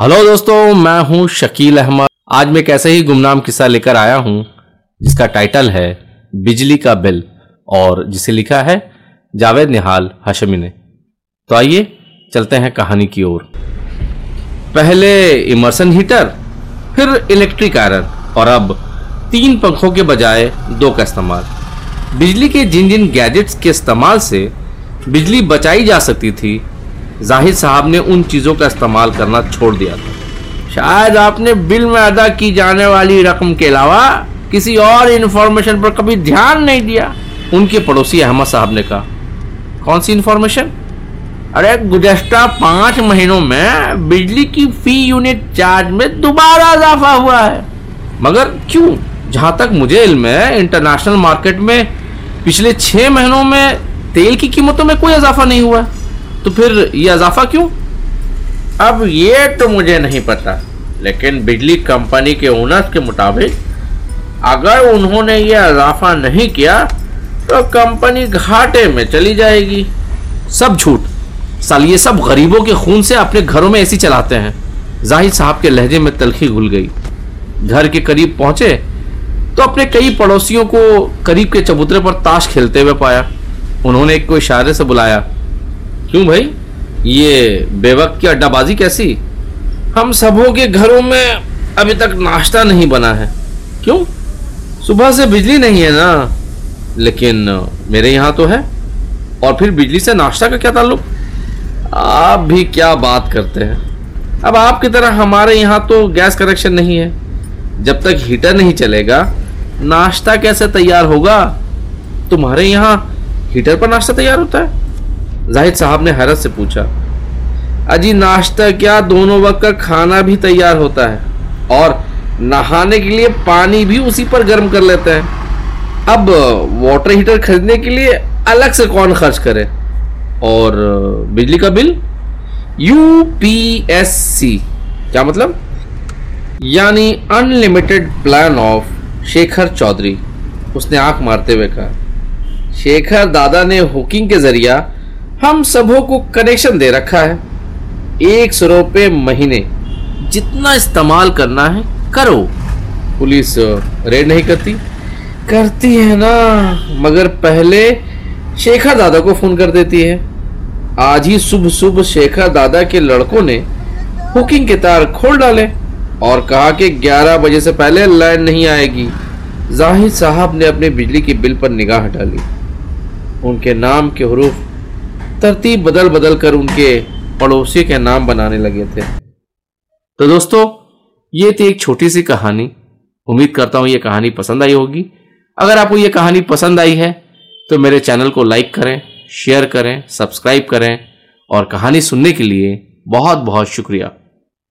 Hello दोस्तों, मैं हूँ शकील अहमद। आज मैं कैसे ही गुमनाम किस्सा लेकर आया हूँ, जिसका टाइटल है बिजली का बिल, और जिसे लिखा है जावेद निहाल हाशमी ने। तो आइए चलते हैं कहानी की ओर। पहले इमर्सन हीटर फिर इलेक्ट्रिक आयरन और अब तीन पंखों के बजाय दो का इस्तेमाल। बिजली के जिन जिन गैजेट्स के इस्तेमाल से बिजली बचाई जा सकती थी जाहिद साहब ने उन चीज़ों का इस्तेमाल करना छोड़ दिया था। शायद आपने बिल में अदा की जाने वाली रकम के अलावा किसी और इन्फॉर्मेशन पर कभी ध्यान नहीं दिया। उनके पड़ोसी अहमद साहब ने कहा, कौन सी इन्फॉर्मेशन अरे, गुजश्ता पाँच महीनों में बिजली की फ़ी यूनिट चार्ज में दोबारा इजाफा हुआ है। मगर क्यों? जहाँ तक मुझे इल्म है इंटरनेशनल मार्केट में पिछले छह महीनों में तेल की कीमतों में कोई इजाफा नहीं हुआ। तो फिर ये इजाफा क्यों? अब ये तो मुझे नहीं पता लेकिन बिजली कंपनी के ओनर्स के मुताबिक अगर उन्होंने ये इजाफा नहीं किया तो कंपनी घाटे में चली जाएगी। सब झूठ। साल ये सब गरीबों के खून से अपने घरों में ऐसी चलाते हैं। जाहिद साहब के लहजे में तलखी घुल गई। घर के करीब पहुँचे तो अपने कई पड़ोसियों को करीब के चबूतरे पर ताश खेलते हुए पाया। उन्होंने एक को इशारे से बुलाया क्यों भाई? ये बेवक की अड्डाबाजी कैसी? हम सबों के घरों में अभी तक नाश्ता नहीं बना है। क्यों? सुबह से बिजली नहीं है ना? लेकिन मेरे यहाँ तो है। और फिर बिजली से नाश्ता का क्या ताल्लुक? आप भी क्या बात करते हैं? अब आपकी तरह हमारे यहाँ तो गैस कनेक्शन नहीं है। जब तक हीटर नहीं चलेगा, नाश्ता कैसे तैयार होगा? तुम्हारे यहाँ हीटर पर नाश्ता तैयार होता है? जाहिद साहब ने हैरत से पूछा, अजी नाश्ता क्या दोनों वक्त का खाना भी तैयार होता है और नहाने के लिए पानी भी उसी पर गर्म कर लेते हैं? अब वाटर हीटर खरीदने के लिए अलग से कौन खर्च करे? और बिजली का bill? U P S C क्या मतलब? यानी unlimited plan of Shekhar Chaudhary, उसने आँख मारते हुए कहा। शेखर दादा ने हुकिंग के ज़रिया हम सबों को कनेक्शन दे रखा है। एक सौ रुपये महीने जितना इस्तेमाल करना है, करो। पुलिस रेड नहीं करती। करती है ना, मगर पहले शेखर दादा को फ़ोन कर देती है। आज ही सुबह सुबह शेखर दादा के लड़कों ने हुकिंग के तार खोल डाले और कहा कि 11 बजे से पहले लाइन नहीं आएगी। जाहिद साहब ने अपने बिजली के बिल पर निगाह डाली। उनके नाम के हरूफ तरतीब बदल बदल कर उनके पड़ोसी के नाम बनाने लगे थे। तो दोस्तों, ये थी एक छोटी सी कहानी। उम्मीद करता हूँ ये कहानी पसंद आई होगी। अगर आपको ये कहानी पसंद आई है तो मेरे चैनल को लाइक करें, शेयर करें, सब्सक्राइब करें और कहानी सुनने के लिए बहुत बहुत शुक्रिया।